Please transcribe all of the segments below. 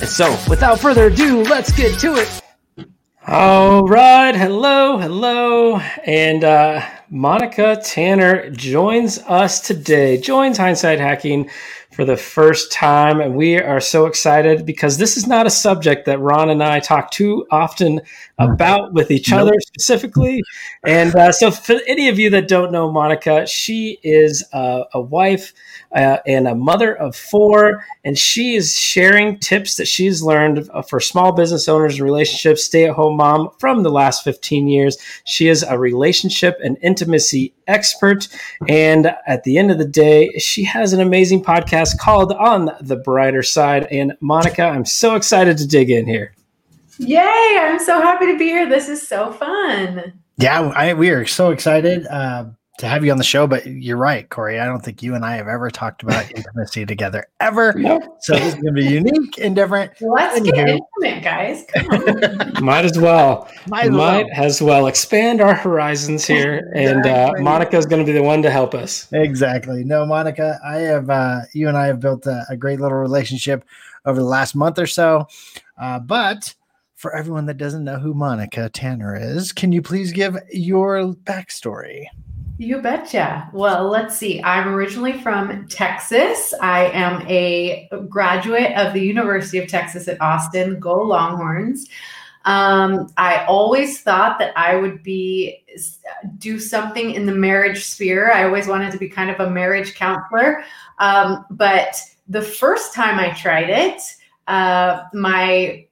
And so, without further ado, let's get to it. All right. Hello. Hello. And uh, Monica Tanner joins us today, joins Hindsight Hacking for the first time. And we are so excited because this is not a subject that Ron and I talk too often about with each other specifically. And uh, so, for any of you that don't know Monica, she is uh, a wife uh, and a mother of four. And she is sharing tips that she's learned for small business owners and relationships, stay at home mom from the last 15 years. She is a relationship and intimacy expert. And at the end of the day, she has an amazing podcast called On the Brighter Side. And Monica, I'm so excited to dig in here. Yay! I'm so happy to be here. This is so fun. Yeah, I, we are so excited. Uh, to have you on the show, but you're right, Corey. I don't think you and I have ever talked about intimacy together ever. Nope. So this is going to be unique and different. Let's Anywho. get intimate, guys. Might as well. Might, as, Might well. as well expand our horizons here, and uh, Monica is going to be the one to help us. Exactly. No, Monica, I have. Uh, you and I have built a, a, great little relationship over the last month or so, uh, but. For everyone that doesn't know who Monica Tanner is, can you please give your backstory? You betcha. Well, let's see. I'm originally from Texas. I am a graduate of the University of Texas at Austin. Go Longhorns. Um, I always thought that I would be do something in the marriage sphere. I always wanted to be kind of a marriage counselor. Um, but the first time I tried it, uh, my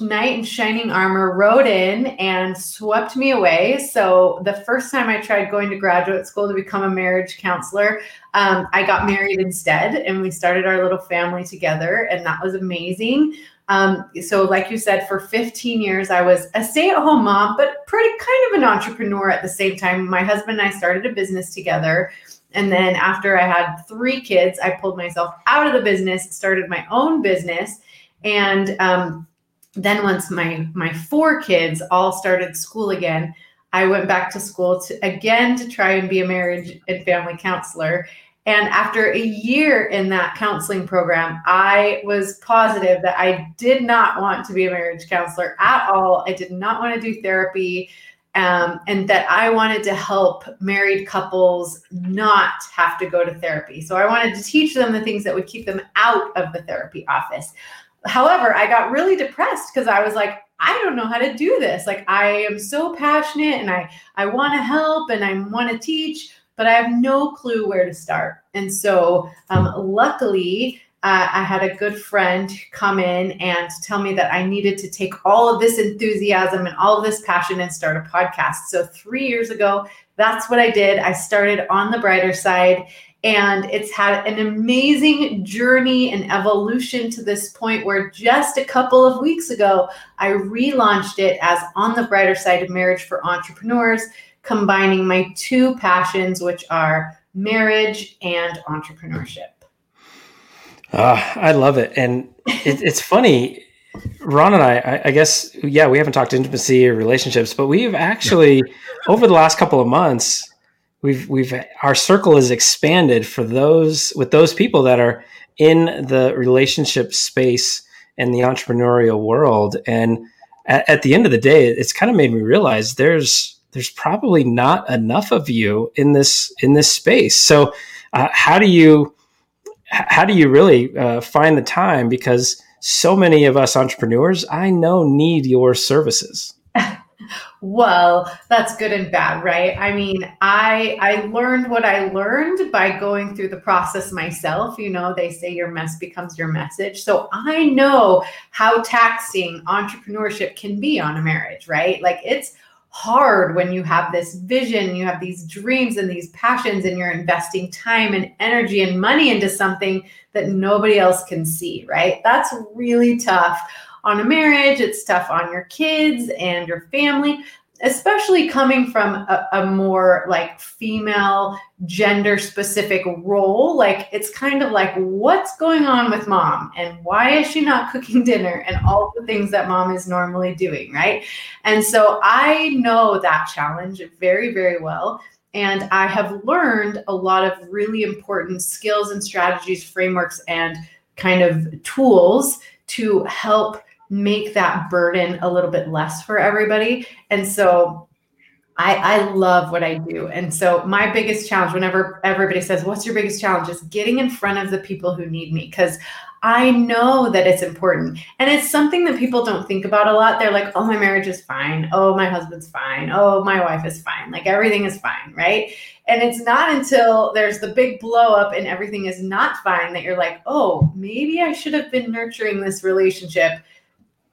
knight in shining armor rode in and swept me away. So the first time I tried going to graduate school to become a marriage counselor, um, I got married instead, and we started our little family together, and that was amazing. Um, so, like you said, for 15 years, I was a stay-at-home mom, but pretty kind of an entrepreneur at the same time. My husband and I started a business together. And then after I had three kids, I pulled myself out of the business, started my own business, and um, then once my my four kids all started school again i went back to school to again to try and be a marriage and family counselor and after a year in that counseling program i was positive that i did not want to be a marriage counselor at all i did not want to do therapy um, and that I wanted to help married couples not have to go to therapy. So I wanted to teach them the things that would keep them out of the therapy office. However, I got really depressed because I was like, I don't know how to do this. Like I am so passionate and I I want to help and I want to teach, but I have no clue where to start. And so, um, luckily, uh, I had a good friend come in and tell me that I needed to take all of this enthusiasm and all of this passion and start a podcast. So, three years ago, that's what I did. I started on the brighter side and it's had an amazing journey and evolution to this point where just a couple of weeks ago, I relaunched it as On the Brighter Side of Marriage for Entrepreneurs, combining my two passions, which are marriage and entrepreneurship. Uh, I love it. And it, it's funny. Ron and I, I, I, guess, yeah, we haven't talked intimacy or relationships, but we've actually, over the last couple of months, we've we've our circle is expanded for those with those people that are in the relationship space and the entrepreneurial world. And at, at the end of the day it's kind of made me realize there's there's probably not enough of you in this in this space. So uh, how do you how do you really uh, find the time? Because so many of us entrepreneurs i know need your services well that's good and bad right? I mean i i learned what i learned by going through the process myself. You know they say your mess becomes your message. So i know how taxing entrepreneurship can be on a marriage right? Like it's hard when you have this vision you have these dreams and these passions and you're investing time and energy and money into something that nobody else can see right? That's really tough on a marriage, it's tough on your kids and your family especially coming from a, a, more like female gender specific role like it's kind of like what's going on with mom? And why is she not cooking dinner? And all the things that mom is normally doing right? And so i know that challenge very very well. And i have learned a lot of really important skills and strategies frameworks and kind of tools to help make that burden a little bit less for everybody. And so I, I love what I do. And so my biggest challenge, whenever everybody says, What's your biggest challenge? is getting in front of the people who need me. Because I know that it's important. And it's something that people don't think about a lot. They're like, oh, my marriage is fine. Oh, my husband's fine. Oh, my wife is fine. Like everything is fine. Right. And it's not until there's the big blow up and everything is not fine that you're like, oh, maybe I should have been nurturing this relationship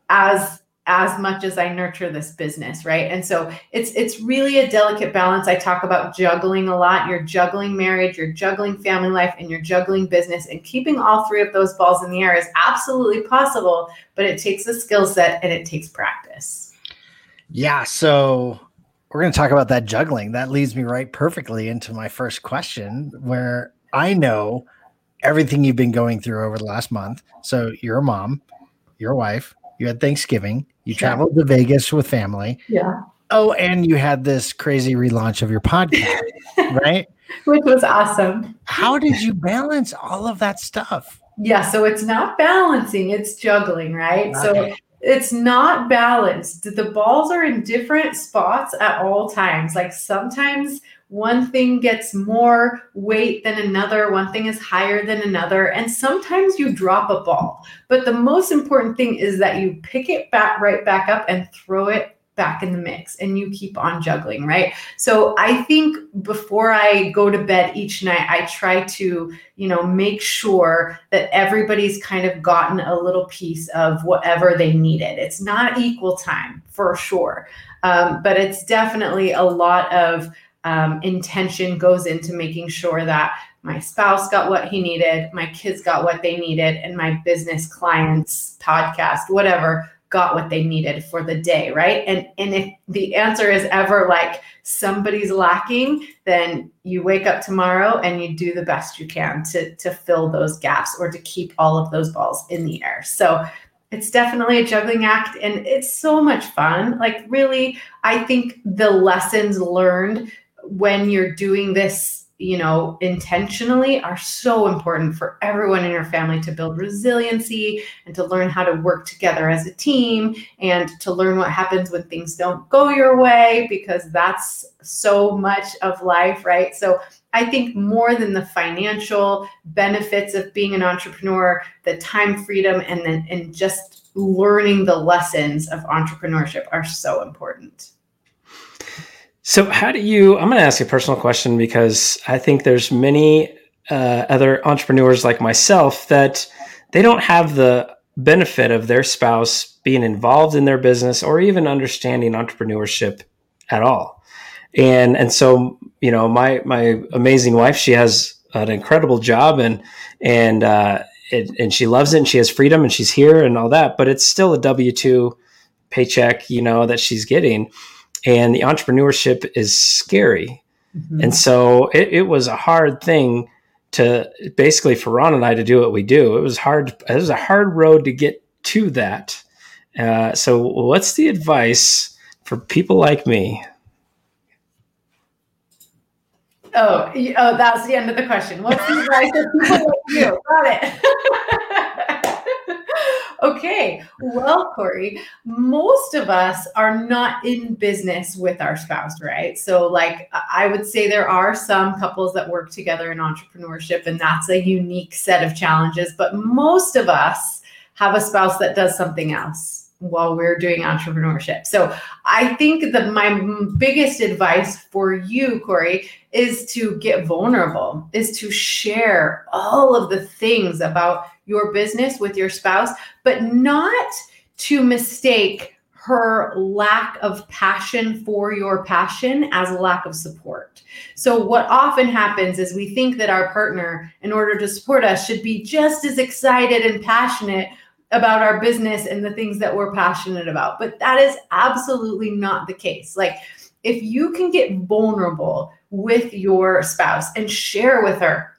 as as much as I nurture this business, right? And so it's it's really a delicate balance. I talk about juggling a lot. You're juggling marriage, you're juggling family life, and you're juggling business. And keeping all three of those balls in the air is absolutely possible, but it takes a skill set and it takes practice. Yeah. So we're going to talk about that juggling. That leads me right perfectly into my first question, where I know everything you've been going through over the last month. So you're a mom, you're a wife, you had Thanksgiving, you yeah. traveled to Vegas with family. Yeah. Oh, and you had this crazy relaunch of your podcast, right? Which was awesome. How did you balance all of that stuff? Yeah, so it's not balancing, it's juggling, right? Okay. So it's not balanced. The balls are in different spots at all times. Like sometimes one thing gets more weight than another, one thing is higher than another, and sometimes you drop a ball. But the most important thing is that you pick it back right back up and throw it back in the mix and you keep on juggling, right? So I think before I go to bed each night, I try to, you know, make sure that everybody's kind of gotten a little piece of whatever they needed. It's not equal time for sure. Um, but it's definitely a lot of um, intention goes into making sure that my spouse got what he needed, my kids got what they needed, and my business clients, podcast, whatever, got what they needed for the day, right? And and if the answer is ever like somebody's lacking, then you wake up tomorrow and you do the best you can to to fill those gaps or to keep all of those balls in the air. So it's definitely a juggling act and it's so much fun. Like really, I think the lessons learned when you're doing this you know intentionally are so important for everyone in your family to build resiliency and to learn how to work together as a team and to learn what happens when things don't go your way because that's so much of life right? So i think more than the financial benefits of being an entrepreneur the time freedom and then and just learning the lessons of entrepreneurship are so important so, how do you? I'm going to ask a personal question because I think there's many uh, other entrepreneurs like myself that they don't have the benefit of their spouse being involved in their business or even understanding entrepreneurship at all. And and so you know, my my amazing wife, she has an incredible job and and uh, it, and she loves it and she has freedom and she's here and all that, but it's still a W two paycheck, you know, that she's getting and the entrepreneurship is scary. Mm-hmm. And so it, it, was a hard thing to basically for Ron and I to do what we do. It was hard. It was a hard road to get to that. Uh, so, what's the advice for people like me? Oh, oh, that's the end of the question. What's the advice for people like you? Got it. Okay. Well, Corey, most of us are not in business with our spouse, right? So, like, I would say there are some couples that work together in entrepreneurship, and that's a unique set of challenges. But most of us have a spouse that does something else while we're doing entrepreneurship. So I think that my biggest advice for you, Corey, is to get vulnerable, is to share all of the things about your business with your spouse, but not to mistake her lack of passion for your passion as a lack of support. So, what often happens is we think that our partner, in order to support us, should be just as excited and passionate about our business and the things that we're passionate about. But that is absolutely not the case. Like, if you can get vulnerable with your spouse and share with her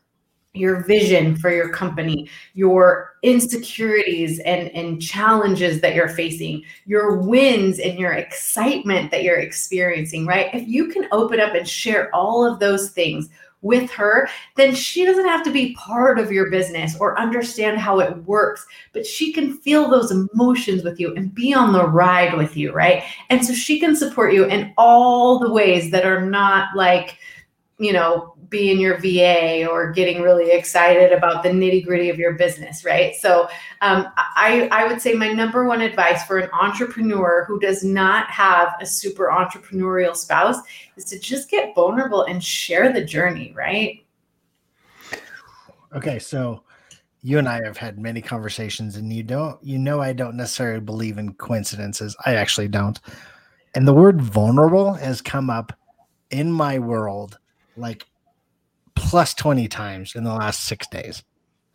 your vision for your company, your insecurities and, and challenges that you're facing, your wins and your excitement that you're experiencing, right? If you can open up and share all of those things with her, then she doesn't have to be part of your business or understand how it works, but she can feel those emotions with you and be on the ride with you, right? And so she can support you in all the ways that are not like, you know, being your VA or getting really excited about the nitty gritty of your business, right? So, um, I, I would say my number one advice for an entrepreneur who does not have a super entrepreneurial spouse is to just get vulnerable and share the journey, right? Okay, so you and I have had many conversations, and you don't, you know, I don't necessarily believe in coincidences. I actually don't. And the word vulnerable has come up in my world like plus 20 times in the last six days.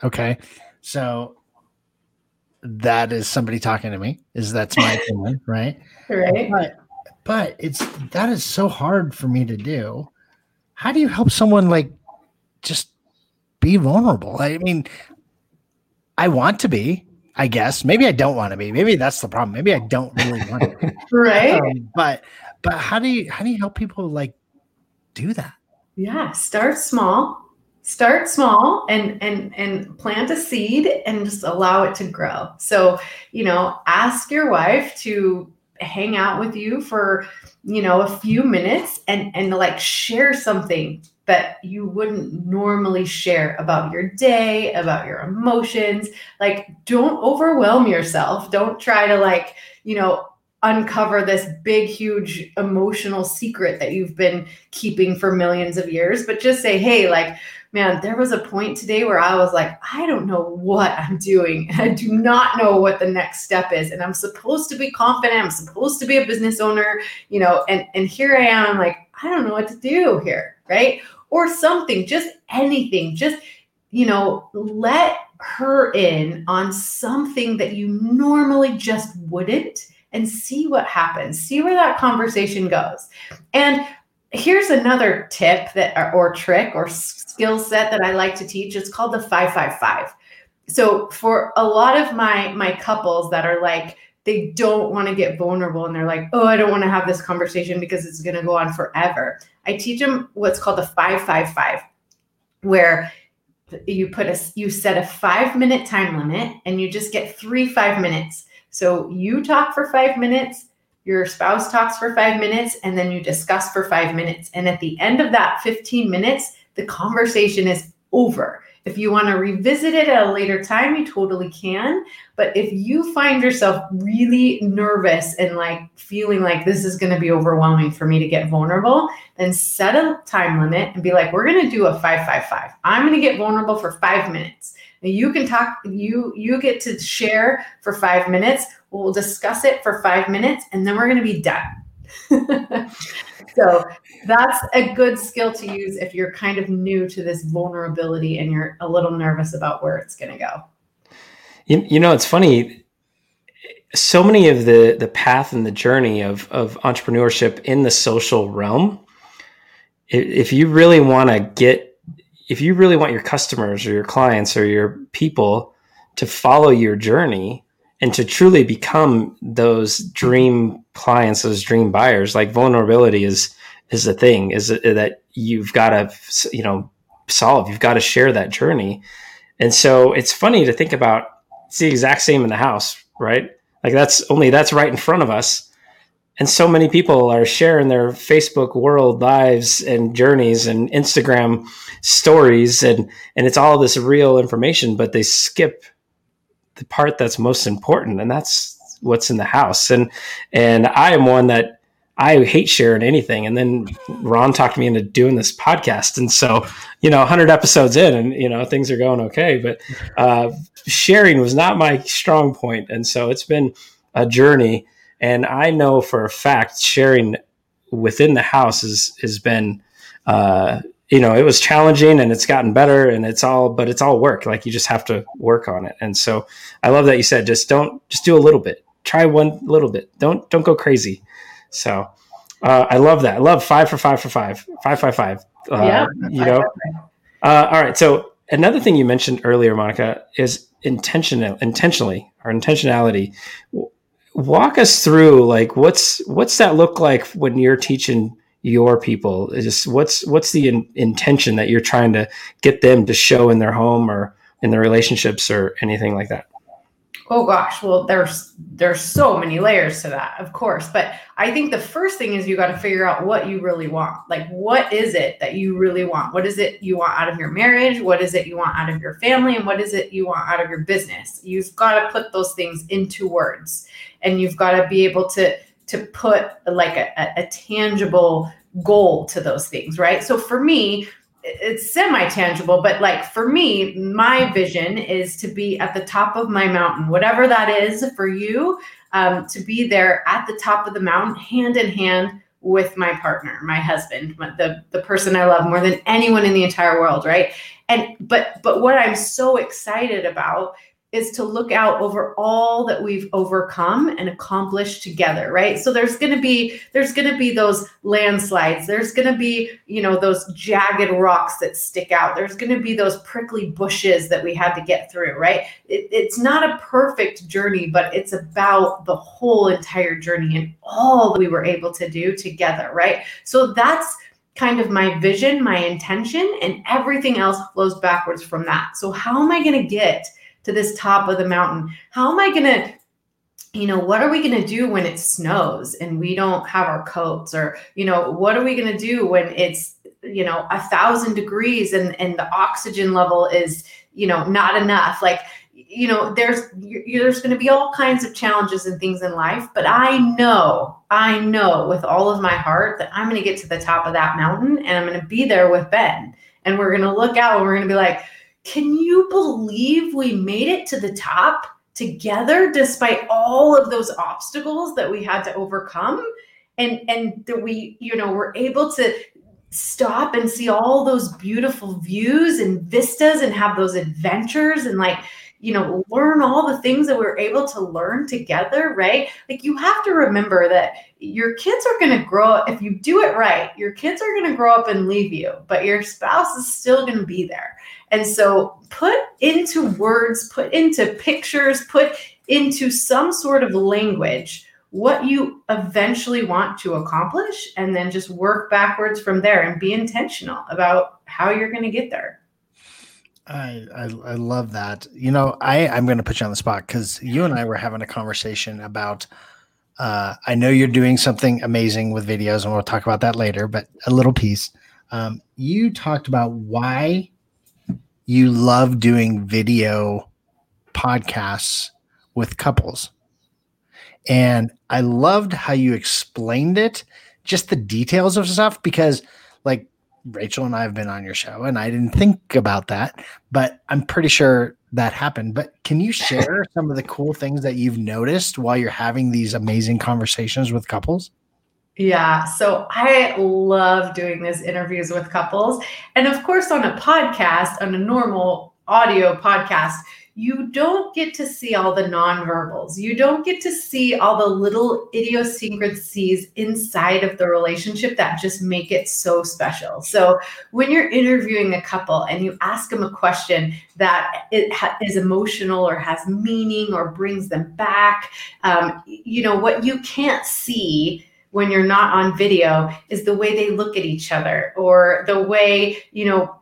Okay. So that is somebody talking to me, is that's my opinion, right? Right. But, but it's that is so hard for me to do. How do you help someone like just be vulnerable? I mean, I want to be, I guess. Maybe I don't want to be. Maybe that's the problem. Maybe I don't really want to be. right. Um, but but how do you how do you help people like do that? Yeah, start small. Start small and and and plant a seed and just allow it to grow. So, you know, ask your wife to hang out with you for, you know, a few minutes and and like share something that you wouldn't normally share about your day, about your emotions. Like don't overwhelm yourself. Don't try to like, you know, uncover this big, huge emotional secret that you've been keeping for millions of years, but just say, hey, like, man, there was a point today where I was like, I don't know what I'm doing. I do not know what the next step is. And I'm supposed to be confident. I'm supposed to be a business owner, you know, and, and here I am, I'm like, I don't know what to do here. Right. Or something, just anything, just, you know, let her in on something that you normally just wouldn't and see what happens. See where that conversation goes. And here's another tip that or, trick or skill set that I like to teach. It's called the 555. So for a lot of my my couples that are like they don't want to get vulnerable and they're like, "Oh, I don't want to have this conversation because it's going to go on forever." I teach them what's called the 555 where you put a you set a 5 minute time limit and you just get 3 5 minutes so you talk for five minutes, your spouse talks for five minutes, and then you discuss for five minutes. And at the end of that 15 minutes, the conversation is over. If you want to revisit it at a later time, you totally can. But if you find yourself really nervous and like feeling like this is going to be overwhelming for me to get vulnerable, then set a time limit and be like, we're going to do a 555. I'm going to get vulnerable for five minutes you can talk you you get to share for five minutes. We'll discuss it for five minutes and then we're going to be done. So that's a good skill to use if you're kind of new to this vulnerability and you're a little nervous about where it's going to go. You, you know it's funny so many of the the path and the journey of of entrepreneurship in the social realm if you really want to get if you really want your customers or your clients or your people to follow your journey and to truly become those dream clients, those dream buyers, like vulnerability is is the thing is that you've got to you know solve. You've got to share that journey, and so it's funny to think about. It's the exact same in the house, right? Like that's only that's right in front of us and so many people are sharing their facebook world lives and journeys and instagram stories and and it's all this real information but they skip the part that's most important and that's what's in the house. And and i am one that i hate sharing anything. And then ron talked me into doing this podcast. And so you know 100 episodes in and you know things are going okay but uh, sharing was not my strong point. And so it's been a journey and I know for a fact sharing within the house has has been uh, you know, it was challenging and it's gotten better and it's all, but it's all work. Like you just have to work on it. And so I love that you said, just don't, just do a little bit, try one little bit. Don't, don't go crazy. So uh, I love that. I love five for five for five, five, five, five. Uh, yeah. You know, uh, all right. So another thing you mentioned earlier, Monica, is intentional, intentionally or intentionality. Walk us through like what's what's that look like when you're teaching your people? Just what's what's the in, intention that you're trying to get them to show in their home or in their relationships or anything like that? Oh gosh, well there's there's so many layers to that, of course. But I think the first thing is you got to figure out what you really want. Like what is it that you really want? What is it you want out of your marriage? What is it you want out of your family and what is it you want out of your business? You've got to put those things into words and you've got to be able to to put like a, a tangible goal to those things, right? So for me, it's semi-tangible but like for me my vision is to be at the top of my mountain whatever that is for you um, to be there at the top of the mountain hand in hand with my partner my husband the, the person i love more than anyone in the entire world right and but but what i'm so excited about is to look out over all that we've overcome and accomplished together right? So there's going to be there's going to be those landslides. There's going to be you know those jagged rocks that stick out. There's going to be those prickly bushes that we had to get through right? It, it's not a perfect journey but it's about the whole entire journey and all that we were able to do together right? So that's kind of my vision my intention and everything else flows backwards from that. So how am i going to get to this top of the mountain. How am I going to you know, what are we going to do when it snows and we don't have our coats? Or, you know, what are we going to do when it's, you know, a thousand degrees and, and the oxygen level is, you know, not enough? Like, you know, there's there's going to be all kinds of challenges and things in life, but I know, I know with all of my heart that I'm going to get to the top of that mountain and I'm going to be there with Ben. And we're going to look out and we're going to be like, can you believe we made it to the top together despite all of those obstacles that we had to overcome? And and that we, you know, were able to stop and see all those beautiful views and vistas and have those adventures and like you know learn all the things that we are able to learn together right like you have to remember that your kids are going to grow up if you do it right your kids are going to grow up and leave you but your spouse is still going to be there and so put into words, put into pictures, put into some sort of language what you eventually want to accomplish and then just work backwards from there and be intentional about how you're going to get there. I, I, I love that. You know, I I'm going to put you on the spot because you and I were having a conversation about. Uh, I know you're doing something amazing with videos, and we'll talk about that later. But a little piece. Um, you talked about why you love doing video podcasts with couples. And I loved how you explained it, just the details of stuff, because Rachel and I have been on your show and I didn't think about that, but I'm pretty sure that happened. But can you share some of the cool things that you've noticed while you're having these amazing conversations with couples? Yeah. So I love doing these interviews with couples. And of course, on a podcast, on a normal audio podcast, you don't get to see all the nonverbals. You don't get to see all the little idiosyncrasies inside of the relationship that just make it so special. So when you're interviewing a couple and you ask them a question that ha- is emotional or has meaning or brings them back, um, you know, what you can't see when you're not on video is the way they look at each other or the way you know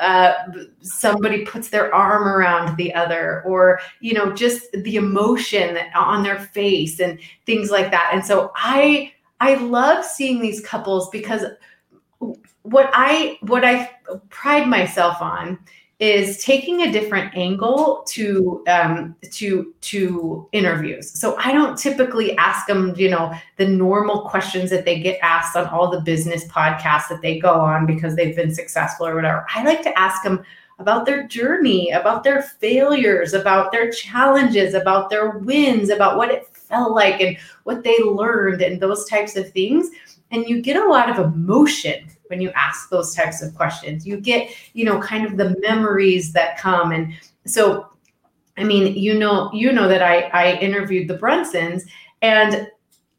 uh, somebody puts their arm around the other or you know just the emotion on their face and things like that. And so i i love seeing these couples because what i what i pride myself on is taking a different angle to um, to to interviews. So I don't typically ask them, you know, the normal questions that they get asked on all the business podcasts that they go on because they've been successful or whatever. I like to ask them about their journey, about their failures, about their challenges, about their wins, about what it felt like and what they learned and those types of things. And you get a lot of emotion when you ask those types of questions. You get, you know, kind of the memories that come. And so, I mean, you know, you know that I I interviewed the Brunsons and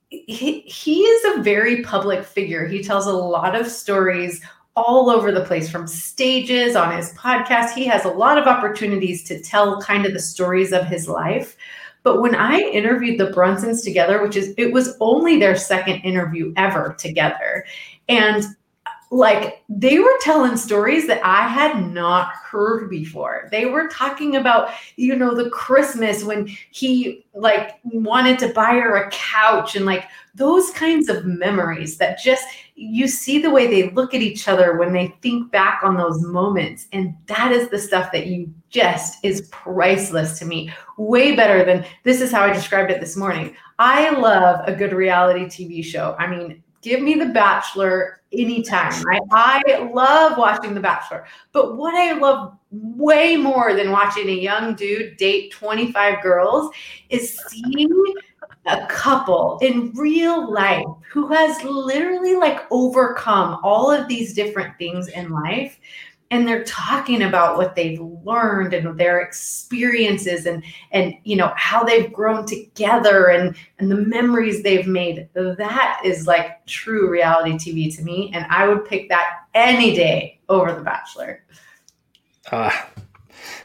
he, he is a very public figure. He tells a lot of stories all over the place from stages on his podcast. He has a lot of opportunities to tell kind of the stories of his life. But when I interviewed the Brunsons together, which is it was only their second interview ever together, and like they were telling stories that I had not heard before. They were talking about, you know, the Christmas when he like wanted to buy her a couch and like those kinds of memories that just you see the way they look at each other when they think back on those moments. And that is the stuff that you just is priceless to me. Way better than this is how i described it this morning. I love a good reality tv show. I mean give me the bachelor anytime right? i love watching the bachelor but what i love way more than watching a young dude date 25 girls is seeing a couple in real life who has literally like overcome all of these different things in life and they're talking about what they've learned and their experiences and and you know how they've grown together and and the memories they've made. That is like true reality tv to me and i would pick that any day over the bachelor. Ah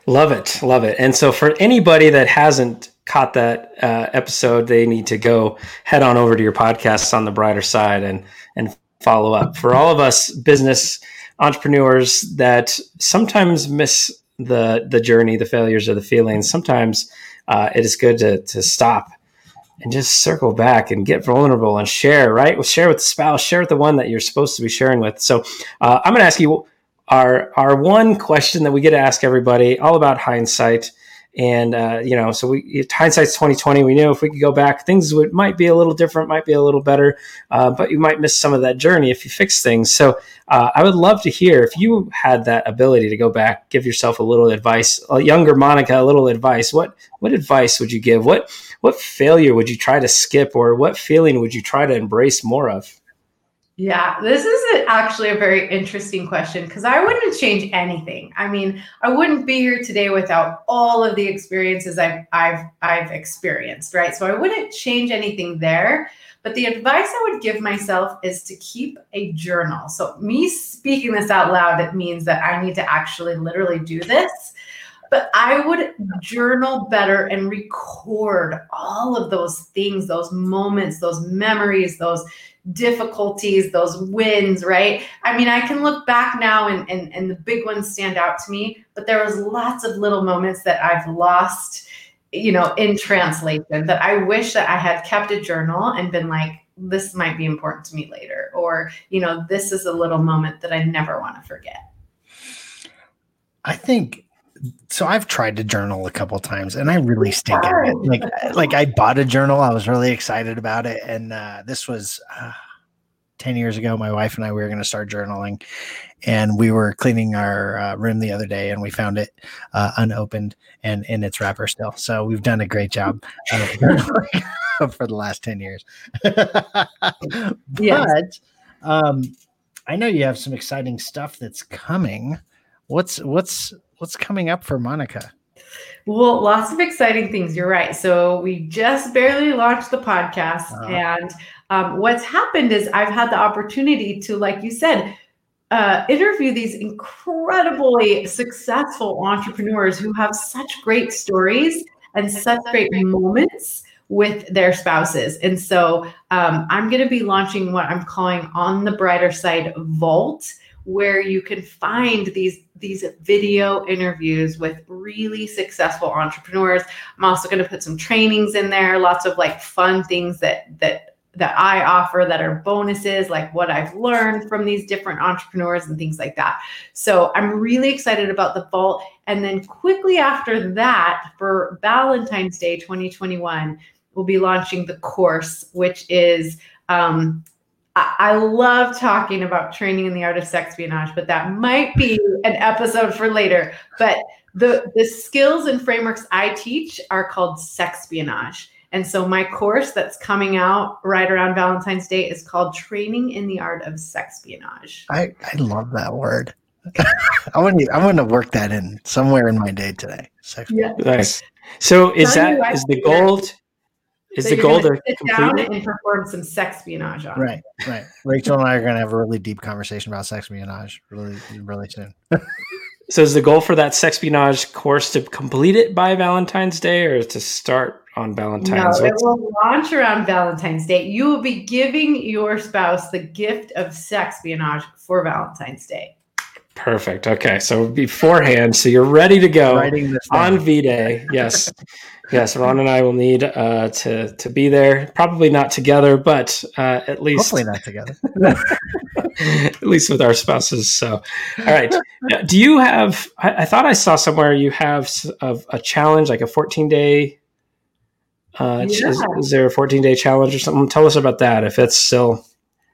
love it love it. And so for anybody that hasn't caught that uh, episode, they need to go head on over to your podcasts on the brighter side and and follow up. For all of us business entrepreneurs that sometimes miss the the journey, the failures, or the feelings, sometimes uh, it is good to to stop and just circle back and get vulnerable and share. Right, share with the spouse, share with the one that you're supposed to be sharing with. So uh, I'm going to ask you our our one question that we get to ask everybody, all about hindsight. And uh, you know, so we hindsight's twenty twenty. We knew if we could go back, things would might be a little different, might be a little better, uh, but you might miss some of that journey if you fix things. So uh, I would love to hear if you had that ability to go back, give yourself a little advice, a younger Monica, a little advice. What what advice would you give? What what failure would you try to skip, or what feeling would you try to embrace more of? Yeah, this is actually a very interesting question because I wouldn't change anything. I mean, I wouldn't be here today without all of the experiences I've I've I've experienced, right? So I wouldn't change anything there. But the advice I would give myself is to keep a journal. So me speaking this out loud, it means that I need to actually literally do this. But I would journal better and record all of those things, those moments, those memories, those difficulties, those wins, right? I mean, I can look back now and, and, and the big ones stand out to me, but there was lots of little moments that I've lost, you know, in translation that I wish that I had kept a journal and been like, this might be important to me later. Or, you know, this is a little moment that I never want to forget. I think so I've tried to journal a couple times and I really stink at it. Like like I bought a journal, I was really excited about it and uh, this was uh, 10 years ago my wife and I we were going to start journaling and we were cleaning our uh, room the other day and we found it uh, unopened and in its wrapper still. So we've done a great job for the last 10 years. but um, I know you have some exciting stuff that's coming. What's what's what's coming up for Monica? Well, lots of exciting things. You're right. So we just barely launched the podcast, uh-huh. and um, what's happened is I've had the opportunity to, like you said, uh, interview these incredibly successful entrepreneurs who have such great stories and such great moments with their spouses. And so um, I'm going to be launching what I'm calling on the brighter side vault where you can find these these video interviews with really successful entrepreneurs. I'm also going to put some trainings in there, lots of like fun things that that that I offer that are bonuses, like what I've learned from these different entrepreneurs and things like that. So I'm really excited about the vault. And then quickly after that, for Valentine's Day 2021, we'll be launching the course, which is um, I love talking about training in the art of sexpionage, but that might be an episode for later. But the the skills and frameworks I teach are called sexpionage. And so my course that's coming out right around Valentine's Day is called Training in the Art of Sexpionage. I, I love that word. I want to I want to work that in somewhere in my day today. Sex. Yeah. Nice. So is Tell you that I is the think goal? Is So the you're goal gonna to sit down it? and perform some sexpionage on. Right, right. Rachel and I are going to have a really deep conversation about sex espionage really, really soon. So is the goal for that sexpionage course to complete it by Valentine's Day or to start on Valentine's? No, Valentine's? it will launch around Valentine's Day. You will be giving your spouse the gift of sexpionage for Valentine's Day. Perfect. Okay. So beforehand, so you're ready to go on. V Day. Yes. yes. Ron and I will need uh, to to be there. Probably not together, but uh, at least hopefully not together. at least with our spouses. So, all right. Now, Do you have? I, I thought I saw somewhere you have s- of a challenge, like a 14 day. Uh, ch- is, is there a 14 day challenge or something? Tell us about that. If it's still,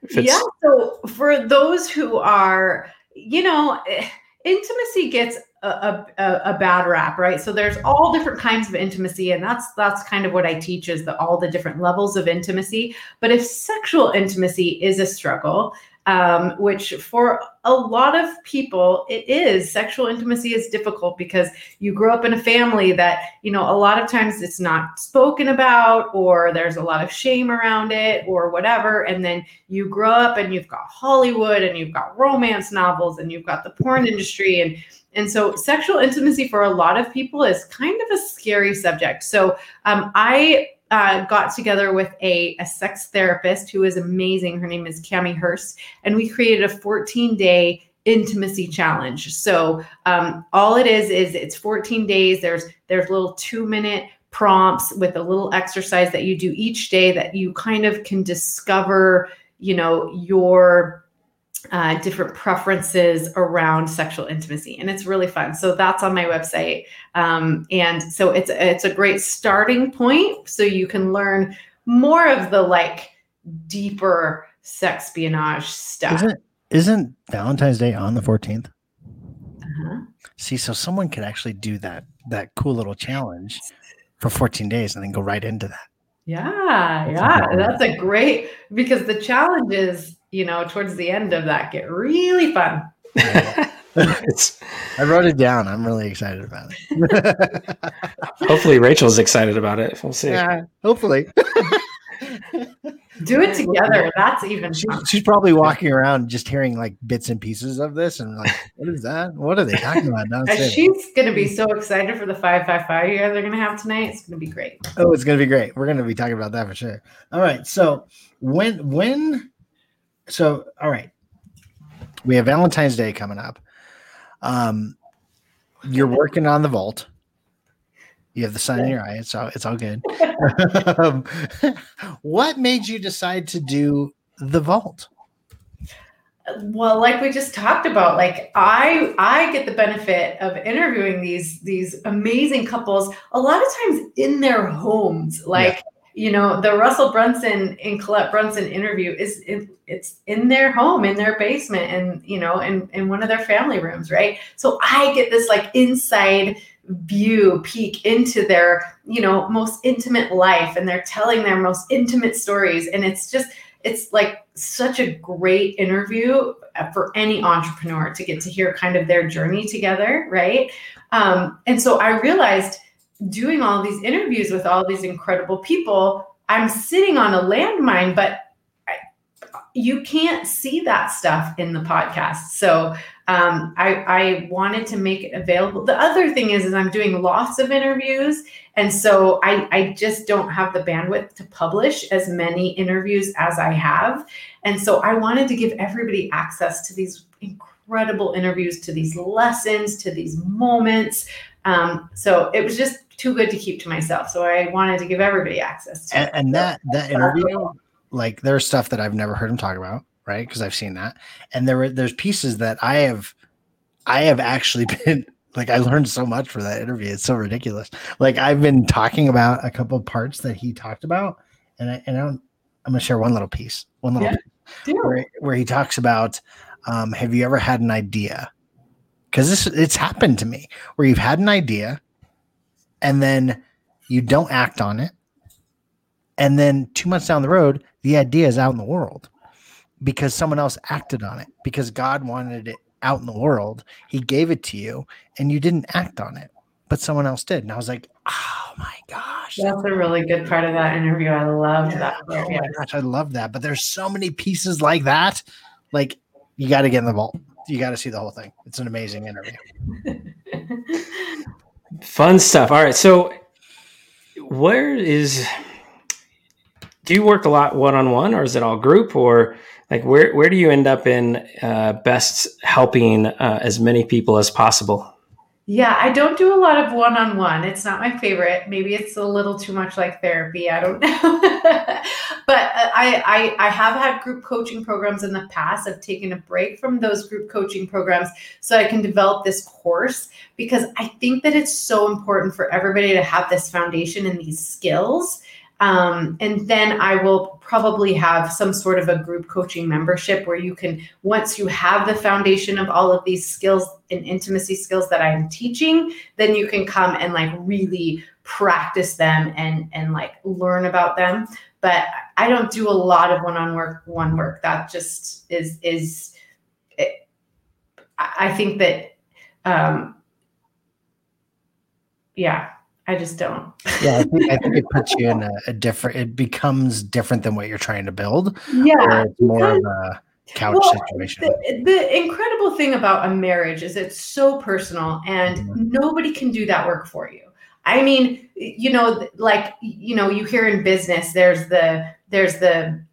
if it's yeah. So for those who are, you know, eh, intimacy gets a, a, a bad rap, right? So there's all different kinds of intimacy, and that's that's kind of what I teach is the all the different levels of intimacy. But if sexual intimacy is a struggle, um, which for a lot of people it is, sexual intimacy is difficult because you grow up in a family that you know a lot of times it's not spoken about, or there's a lot of shame around it, or whatever, and then you grow up and you've got Hollywood and you've got romance novels and you've got the porn industry and and so sexual intimacy for a lot of people is kind of a scary subject. So um, I uh, got together with a, a sex therapist who is amazing. Her name is Cami Hurst, and we created a 14 day intimacy challenge. So um, all it is is it's 14 days. There's there's little two minute prompts with a little exercise that you do each day that you kind of can discover you know your uh, different preferences around sexual intimacy and it's really fun so that's on my website um, and so it's it's a great starting point so you can learn more of the like deeper sexpionage stuff Isn't isn't Valentine's Day on the 14th? Uh-huh. See, so someone could actually do that that cool little challenge for 14 days and then go right into that. Yeah, yeah, that's a great because the challenges, you know, towards the end of that get really fun. it's I wrote it down. I'm really excited about it. hopefully Rachel's excited about it. We'll see. yeah, hopefully. Do it together. That's even She's, she's probably walking around just hearing like bits and pieces of this and like, what is that? What are they talking about And downstairs? she's going to be so excited for the 555 you guys are going to have tonight. It's going to be great. Oh, it's gonna be great. We're gonna be talking about that for sure. All right. So when when so all right. We have Valentine's Day coming up. Um you're working on the vault. You have the sun in your eye. It's all it's all good. um, what made you decide to do the vault? Well, like we just talked about, like I I get the benefit of interviewing these these amazing couples a lot of times in their homes. Like, you know, the Russell Brunson and Collette Brunson interview is in, it's in their home, in their basement, and you know, in, in one of their family rooms, right? So I get this like inside view peek into their you know most intimate life and they're telling their most intimate stories and it's just it's like such a great interview for any entrepreneur to get to hear kind of their journey together right um, and so i realized doing all these interviews with all these incredible people i'm sitting on a landmine but I, you can't see that stuff in the podcast so um, I, I wanted to make it available. The other thing is, is I'm doing lots of interviews, and so I, I just don't have the bandwidth to publish as many interviews as I have, and so I wanted to give everybody access to these incredible interviews, to these lessons, to these moments. Um, so it was just too good to keep to myself. So I wanted to give everybody access to And, it. and that that interview, like there's stuff that I've never heard him talk about, right? Because I've seen that. And there were there's pieces that I have I have actually been like I learned so much for that interview. It's so ridiculous. Like I've been talking about a couple of parts that he talked about, and I and I don't, I'm gonna share one little piece, one little Yeah. piece where where he talks about, um, have you ever had an idea? Because this it's happened to me where you've had an idea, and then you don't act on it, And then two months down the road, the idea is out in the world because someone else acted on it because God wanted it out in the world. He gave it to you and you didn't act on it, but someone else did. And I was like, oh my gosh. That's a really good part of that interview. I loved Yeah. that. Oh my gosh, I love that. But there's so many pieces like that. Like you got to get in the vault. You got to see the whole thing. It's an amazing interview. Fun stuff. All right. So, where is? Do you work a lot one on one, or is it all group, or like where where do you end up in uh, best helping uh, as many people as possible? Yeah, I don't do a lot of one on one. It's not my favorite. Maybe it's a little too much like therapy. I don't know. but uh, I, I I have had group coaching programs in the past. I've taken a break from those group coaching programs so I can develop this course because I think that it's so important for everybody to have this foundation and these skills. Um, and then I will probably have some sort of a group coaching membership where you can, once you have the foundation of all of these skills and intimacy skills that I'm teaching, then you can come and like really practice them and and like learn about them. But I don't do a lot of one-on work, one work. That just is is. It, I I think that, um, yeah, I just don't. Yeah, I think, I think it puts you in a, a different. It becomes different than what you're trying to build. Yeah, it's more of a couch Well, situation. The, the incredible thing about a marriage is it's so personal and Mhm. nobody can do that work for you. I mean, you know, like you know, you hear in business there's the there's the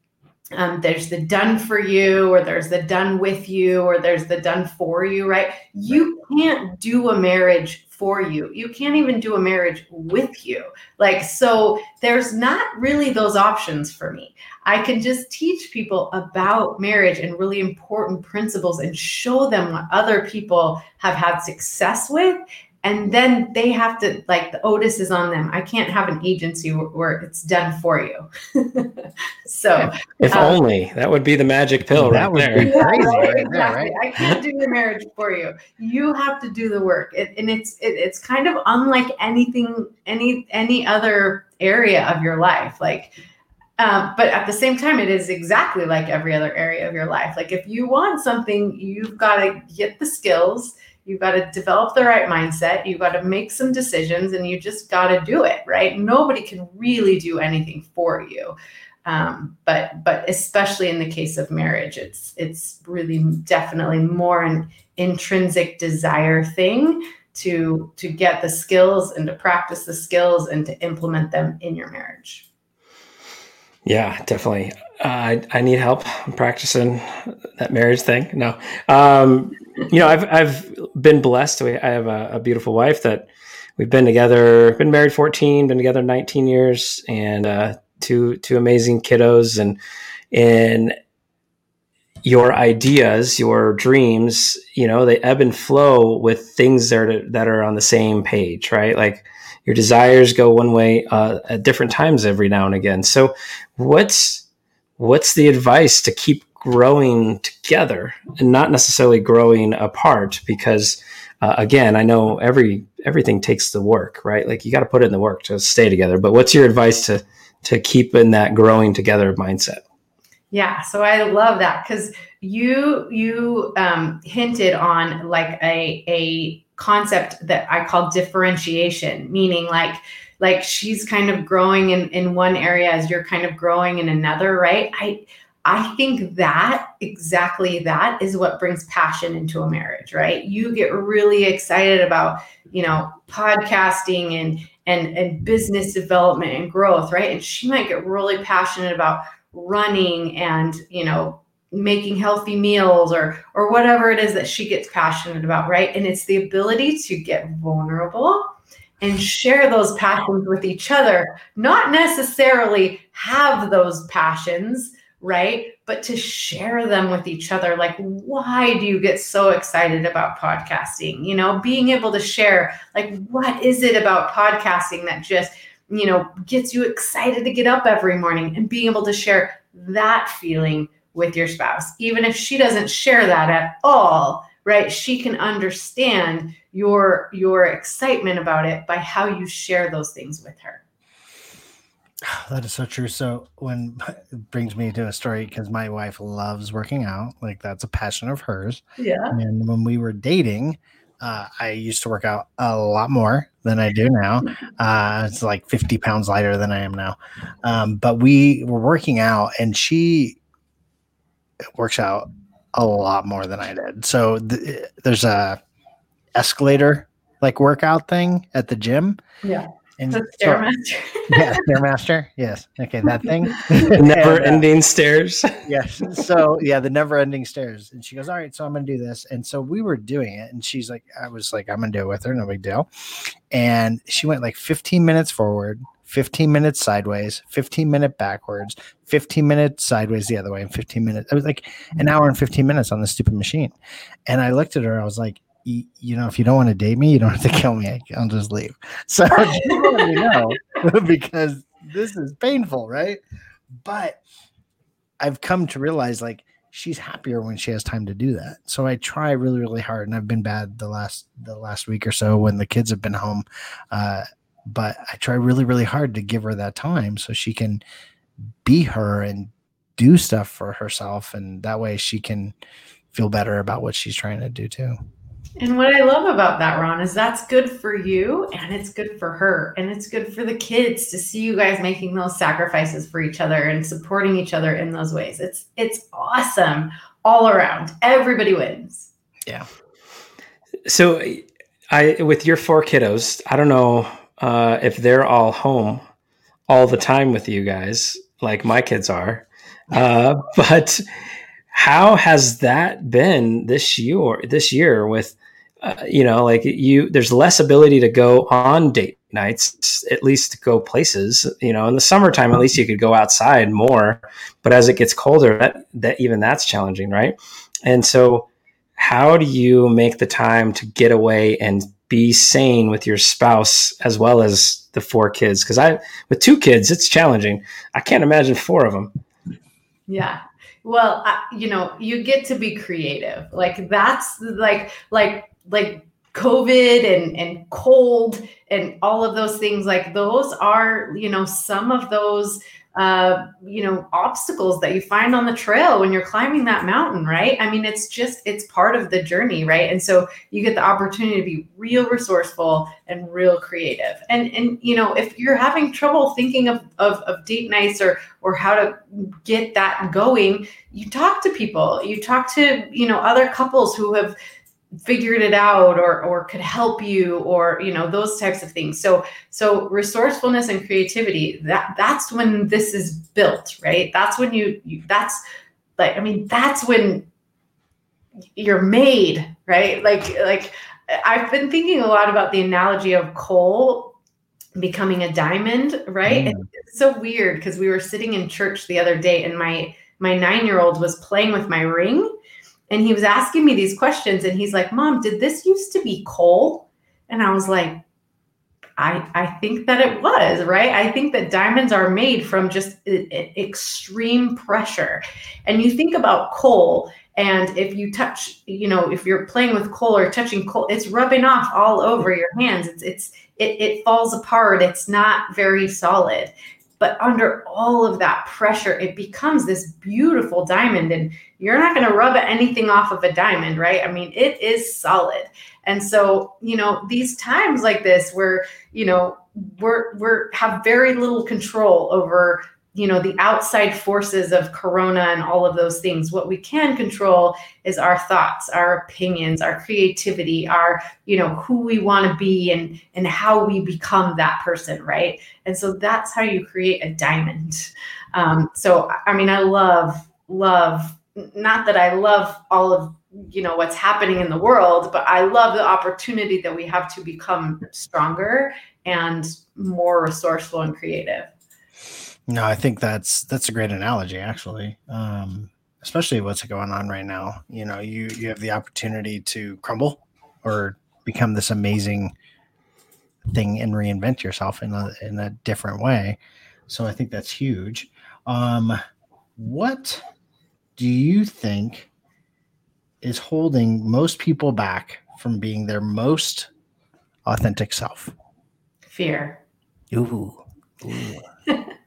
um, there's the done for you or there's the done with you or there's the done for you, right? You can't do a marriage for you. You can't even do a marriage with you. Like so there's not really those options for me. I can just teach people about marriage and really important principles and show them what other people have had success with. And then they have to, like, the Otis is on them. I can't have an agency where, where it's done for you. so, If Uh, only that would be the magic pill That right would there. be- crazy right, right there, exactly. I can't do the marriage for you. You have to do the work, it, and it's it, it's kind of unlike anything any any other area of your life. Like, um, but at the same time, it is exactly like every other area of your life. Like, if you want something, you've got to get the skills. You've got to develop the right mindset. You've got to make some decisions, and you just got to do it. Right? Nobody can really do anything for you um, but but especially in the case of marriage it's it's really definitely more an intrinsic desire thing to to get the skills and to practice the skills and to implement them in your marriage Yeah, definitely. Uh, I need help practicing that marriage thing. No, um, you know, I've I've been blessed. I have a, a beautiful wife that we've been together, been married fourteen, been together nineteen years, and uh, two two amazing kiddos. And and your ideas, your dreams, you know, they ebb and flow with things that are, that are on the same page, right? Like your desires go one way uh, at different times every now and again. So, what's what's the advice to keep growing together and not necessarily growing apart? Because uh, again, I know every everything takes the work, right? Like you got to put in the work to stay together. But what's your advice to to keep in that growing together mindset? Yeah, so I love that because you you um, hinted on like a a concept that I call differentiation, meaning like like she's kind of growing in in one area as you're kind of growing in another, right? I I think that exactly that is what brings passion into a marriage, right? You get really excited about, you know, podcasting and and and business development and growth, right? And she might get really passionate about running and, you know, making healthy meals or or whatever it is that she gets passionate about, right? And it's the ability to get vulnerable and share those passions with each other, not necessarily have those passions, right? But to share them with each other. Like, why do you get so excited about podcasting? You know, being able to share, like, what is it about podcasting that just, you know, gets you excited to get up every morning and being able to share that feeling with your spouse, even if she doesn't share that at all, right? She can understand your your excitement about it by how you share those things with her. That is so true. So when it brings me to a story because my wife loves working out, like that's a passion of hers. Yeah. And when we were dating, uh, I used to work out a lot more than I do now. Uh, it's like 50 pounds lighter than I am now. Um, but we were working out, and she works out a lot more than I did. So th- there's a escalator like workout thing at the gym. Yeah. And The so- Stairmaster. yeah, Stairmaster. Yes. Okay, that thing. Never And, uh, ending stairs. yes. So yeah, the never ending stairs. And she goes, All right, so I'm gonna do this. And so we were doing it, and she's like, I was like, I'm gonna do it with her, no big deal. And she went like 15 minutes forward, 15 minutes sideways, 15 minute backwards, 15 minutes sideways the other way, and 15 minutes. It was like an hour and 15 minutes on this stupid machine. And I looked at her, I was like, you know, if you don't want to date me, you don't have to kill me. I'll just leave. So me know because this is painful, right? But I've come to realize like she's happier when she has time to do that. So I try really, really hard, and I've been bad the last the last week or so when the kids have been home. Uh, but I try really, really hard to give her that time so she can be her and do stuff for herself, and that way she can feel better about what she's trying to do too. And what I love about that, Ron, is that's good for you and it's good for her. And it's good for the kids to see you guys making those sacrifices for each other and supporting each other in those ways. It's it's awesome all around. Everybody wins. Yeah. So, I with your four kiddos, I don't know uh, if they're all home all the time with you guys, like my kids are. Uh, but how has that been this year? This year with uh, you know, like you, there's less ability to go on date nights, at least to go places. You know, in the summertime, at least you could go outside more. But as it gets colder, that that even that's challenging, right? And so how do you make the time to get away and be sane with your spouse as well as the four kids because i with two kids it's challenging i can't imagine four of them Yeah. Well, I, you know, you get to be creative. Like that's like like like COVID and and cold and all of those things. Like those are you know some of those uh you know obstacles that you find on the trail when you're climbing that mountain right? I mean it's just it's part of the journey right? And so you get the opportunity to be real resourceful and real creative. And and you know if you're having trouble thinking of of, of date nights or or how to get that going you talk to people. You talk to you know other couples who have figured it out or or could help you or you know those types of things. So so resourcefulness and creativity that that's when this is built right? That's when you, you that's like i mean that's when you're made right? Like like i've been thinking a lot about the analogy of coal becoming a diamond right? Mm. it's so weird because we were sitting in church the other day and my my nine year old was playing with my ring and he was asking me these questions and he's like mom did this used to be coal? And i was like i i think that it was right? I think that diamonds are made from just extreme pressure. And you think about coal and if you touch you know if you're playing with coal or touching coal it's rubbing off all over your hands. It's it's it, it falls apart. It's not very solid but under all of that pressure it becomes this beautiful diamond and you're not going to rub anything off of a diamond right? I mean it is solid. And so you know these times like this where you know we're we're have very little control over you know the outside forces of corona and all of those things what we can control is our thoughts our opinions our creativity our you know who we want to be and and how we become that person right? And so that's how you create a diamond. Um, so i mean i love love not that i love all of you know what's happening in the world but i love the opportunity that we have to become stronger and more resourceful and creative No, I think that's that's a great analogy, actually. Um, especially what's going on right now. You know, you you have the opportunity to crumble or become this amazing thing and reinvent yourself in a in a different way. So I think that's huge. Um, what do you think is holding most people back from being their most authentic self? fear Ooh. Ooh.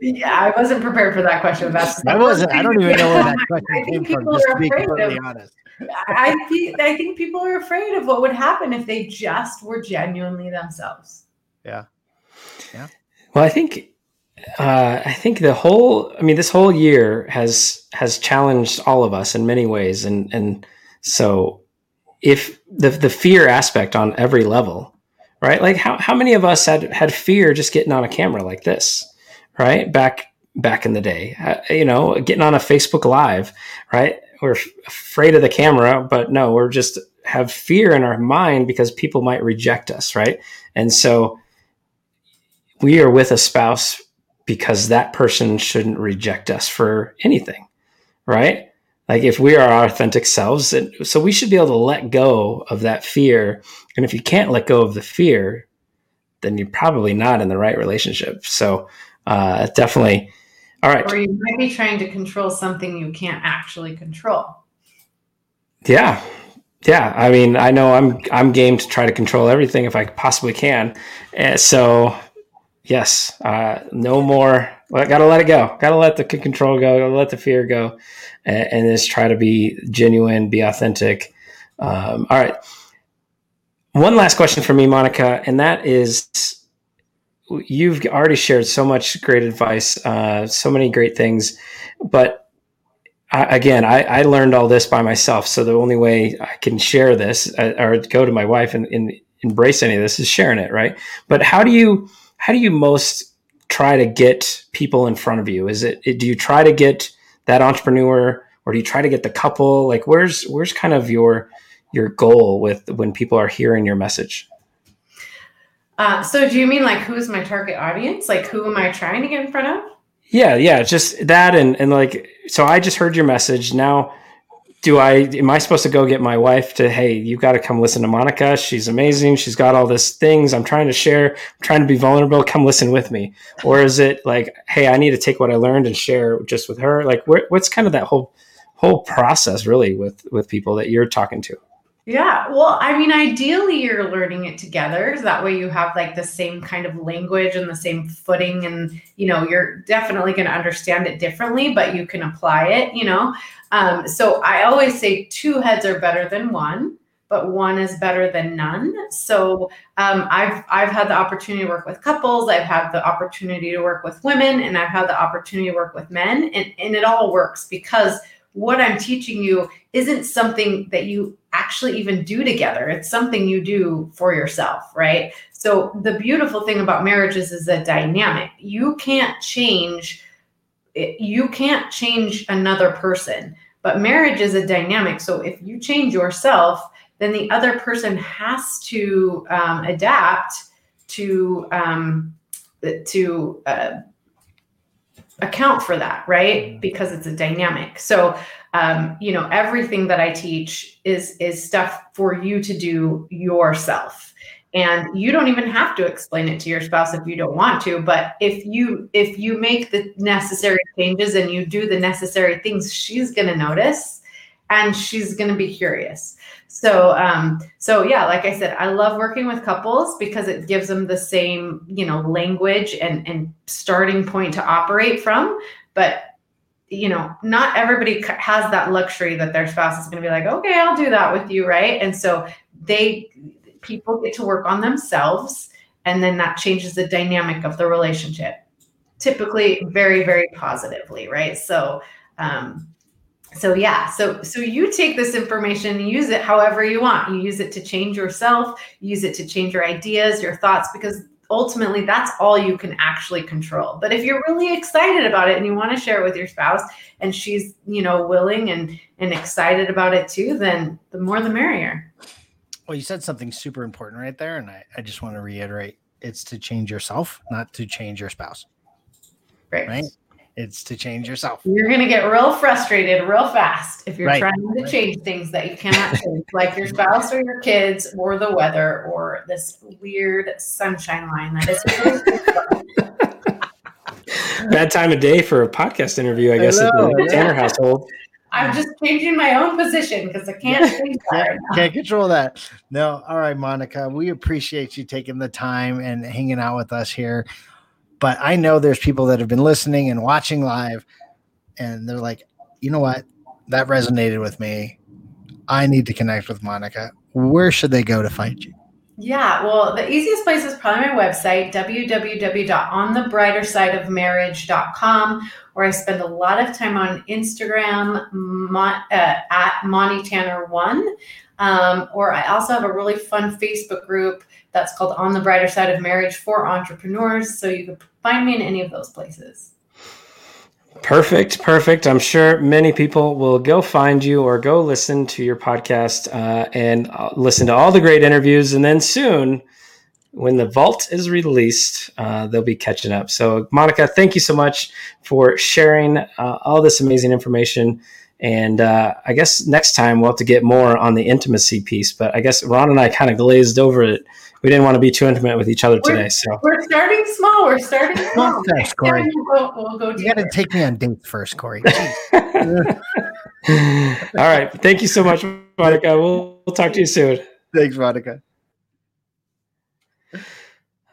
yeah, I wasn't prepared for that question. That's I wasn't. I don't even know where that question came from. Just to be completely of, honest. I think I think people are afraid of what would happen if they just were genuinely themselves. Yeah. Yeah. Well, I think uh, I think the whole I mean this whole year has has challenged all of us in many ways and and so if the the fear aspect on every level, right? Like how how many of us had had fear just getting on a camera like this, right? Back back in the day, uh, you know, getting on a Facebook live, right? We're f- afraid of the camera, but no, we're just have fear in our mind because people might reject us, right? And so we are with a spouse because that person shouldn't reject us for anything, right? Like if we are our authentic selves, and so we should be able to let go of that fear. And if you can't let go of the fear, then you're probably not in the right relationship. So uh, definitely, all right. Or you might be trying to control something you can't actually control. Yeah, yeah. I mean, I know I'm I'm game to try to control everything if I possibly can. Uh, so yes, uh, no more. Well, gotta let it go. Gotta let the control go. Gotta let the fear go, and, and just try to be genuine, be authentic. Um, all right. One last question for me, Monica, and that is you've already shared so much great advice, uh, so many great things, but I, again, I, I, learned all this by myself. So the only way I can share this uh, or go to my wife and, and embrace any of this is sharing it, right? But how do you how do you most try to get people in front of you? Is it do you try to get that entrepreneur or do you try to get the couple? Like where's where's kind of your your goal with when people are hearing your message? Uh, so do you mean like who's my target audience? Like who am I trying to get in front of? Yeah, yeah, just that and and like so I just heard your message. Now do I am I supposed to go get my wife to hey you got to come listen to Monica. She's amazing. She's got all these things. I'm trying to share I'm trying to be vulnerable. Come listen with me. Or is it like hey I need to take what I learned and share just with her? Like what's kind of that whole whole process really with with people that you're talking to yeah. Well, I mean, ideally, you're learning it together. So that way you have like the same kind of language and the same footing. And, you know, you're definitely going to understand it differently, but you can apply it, you know. Um, so I always say two heads are better than one, but one is better than none. So um, I've I've had the opportunity to work with couples, I've had the opportunity to work with women, and I've had the opportunity to work with men, and, and it all works because what I'm teaching you isn't something that you actually even do together. It's something you do for yourself, right? So the beautiful thing about marriages is is a dynamic. You can't change you can't change another person, but marriage is a dynamic. So if you change yourself, then the other person has to um, adapt to um, to uh, account for that, right? Because it's a dynamic. So, um, you know, everything that I teach is is stuff for you to do yourself. And you don't even have to explain it to your spouse if you don't want to, but if you if you make the necessary changes and you do the necessary things, she's going to notice and she's going to be curious. So, um, so yeah, like I said, I love working with couples because it gives them the same, you know, language and and starting point to operate from. But you know, not everybody has that luxury that their spouse is going to be like, okay, I'll do that with you, right? And so they people get to work on themselves, and then that changes the dynamic of the relationship, typically very very positively, right? So. Um, so yeah so so you take this information and use it however you want you use it to change yourself use it to change your ideas your thoughts because ultimately that's all you can actually control. But if you're really excited about it and you want to share it with your spouse and she's you know willing and and excited about it too then the more the merrier. Well you said something super important right there and i, I just want to reiterate it's to change yourself not to change your spouse. Right, right? It's to change yourself. You're going to get real frustrated real fast if you're right. trying to right. change things that you cannot change, like your spouse or your kids or the weather or this weird sunshine line that is. Bad time of day for a podcast interview, I guess, in the Tanner household. I'm just changing my own position because I can't change that. Right can't control that. No. All right, Monica. We appreciate you taking the time and hanging out with us here but I know there's people that have been listening and watching live, and they're like, you know what, that resonated with me. I need to connect with Monica. Where should they go to find you? Yeah, well, the easiest place is probably my website, www.onthebrightersideofmarriage.com, where I spend a lot of time on Instagram uh, at Monty Tanner One. Um, or I also have a really fun Facebook group that's called On the Brighter Side of Marriage for Entrepreneurs. So you can find me in any of those places. Perfect, perfect. I'm sure many people will go find you or go listen to your podcast uh, and uh, listen to all the great interviews. And then soon, when the vault is released, uh, they'll be catching up. So, Monica, thank you so much for sharing uh, all this amazing information. And uh, I guess next time we'll have to get more on the intimacy piece. But I guess Ron and I kind of glazed over it we didn't want to be too intimate with each other we're, today. So we're starting small. We're starting small. Thanks, Corey. We'll go, we'll go you got to take me on dates first, Corey. All right. Thank you so much, Monica. We'll, we'll talk to you soon. Thanks, Monica.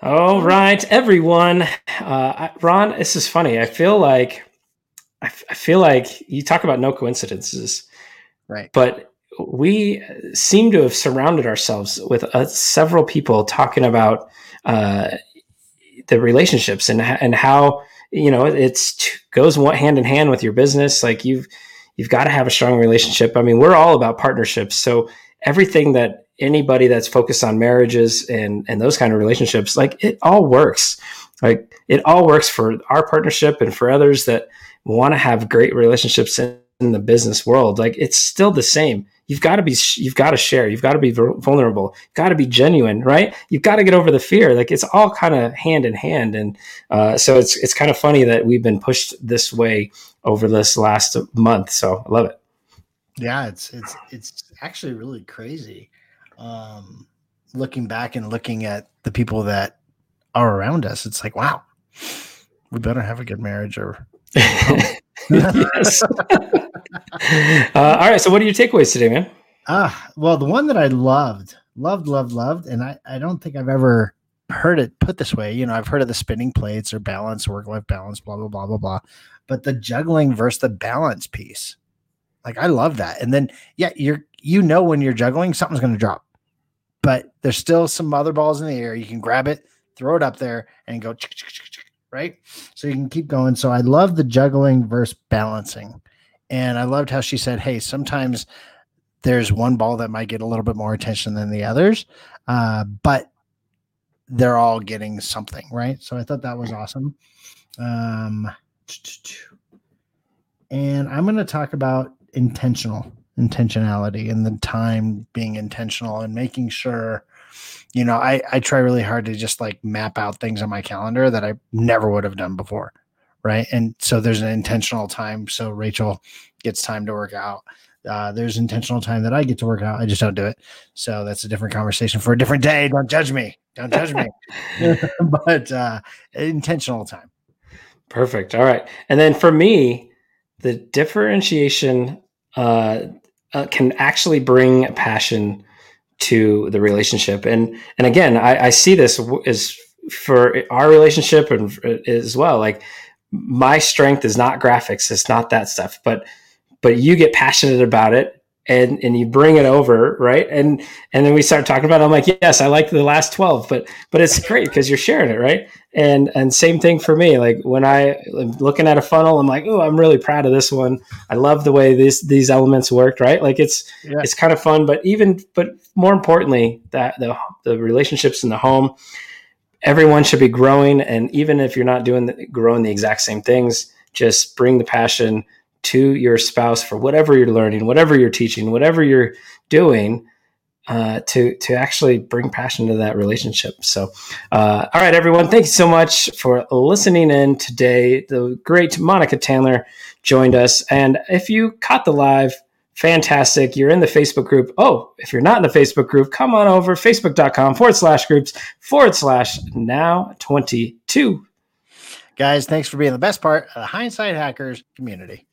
All right, everyone. Uh, Ron, this is funny. I feel like I, f- I feel like you talk about no coincidences, right? But we seem to have surrounded ourselves with uh, several people talking about uh, the relationships and and how you know it's t- goes hand in hand with your business. Like you've you've got to have a strong relationship. I mean, we're all about partnerships, so everything that anybody that's focused on marriages and and those kind of relationships, like it all works. Like it all works for our partnership and for others that want to have great relationships in, the business world. Like it's still the same you've got to be you've got to share you've got to be vulnerable got to be genuine right you've got to get over the fear like it's all kind of hand in hand and uh, so it's it's kind of funny that we've been pushed this way over this last month so i love it yeah it's it's it's actually really crazy um looking back and looking at the people that are around us it's like wow we better have a good marriage or yes. uh, all right. So, what are your takeaways today, man? Ah, well, the one that I loved, loved, loved, loved, and I, I don't think I've ever heard it put this way. You know, I've heard of the spinning plates or balance, work life balance, blah, blah, blah, blah, blah. But the juggling versus the balance piece, like I love that. And then, yeah, you're, you know, when you're juggling, something's going to drop, but there's still some other balls in the air. You can grab it, throw it up there, and go right? So you can keep going. So I love the juggling versus balancing. And I loved how she said, hey, sometimes there's one ball that might get a little bit more attention than the others, uh, but they're all getting something, right? So I thought that was awesome. Um, and I'm going to talk about intentional intentionality and the time being intentional and making sure you know, I, I try really hard to just like map out things on my calendar that I never would have done before. Right. And so there's an intentional time. So Rachel gets time to work out. Uh, there's intentional time that I get to work out. I just don't do it. So that's a different conversation for a different day. Don't judge me. Don't judge me. but uh, intentional time. Perfect. All right. And then for me, the differentiation uh, uh, can actually bring passion to the relationship. And and again, I, I see this as for our relationship and as well. Like my strength is not graphics; it's not that stuff. But but you get passionate about it and and you bring it over right and and then we start talking about it. i'm like yes i like the last 12 but but it's great because you're sharing it right and and same thing for me like when i am looking at a funnel i'm like oh i'm really proud of this one i love the way these these elements worked right like it's yeah. it's kind of fun but even but more importantly that the the relationships in the home everyone should be growing and even if you're not doing the, growing the exact same things just bring the passion to your spouse for whatever you're learning, whatever you're teaching, whatever you're doing, uh, to to actually bring passion to that relationship. So, uh, all right, everyone, thank you so much for listening in today. The great Monica Tanner joined us, and if you caught the live. Fantastic. You're in the Facebook group. Oh, if you're not in the Facebook group, come on over facebook.com forward slash groups forward slash now 22. Guys, thanks for being the best part of the Hindsight Hackers community.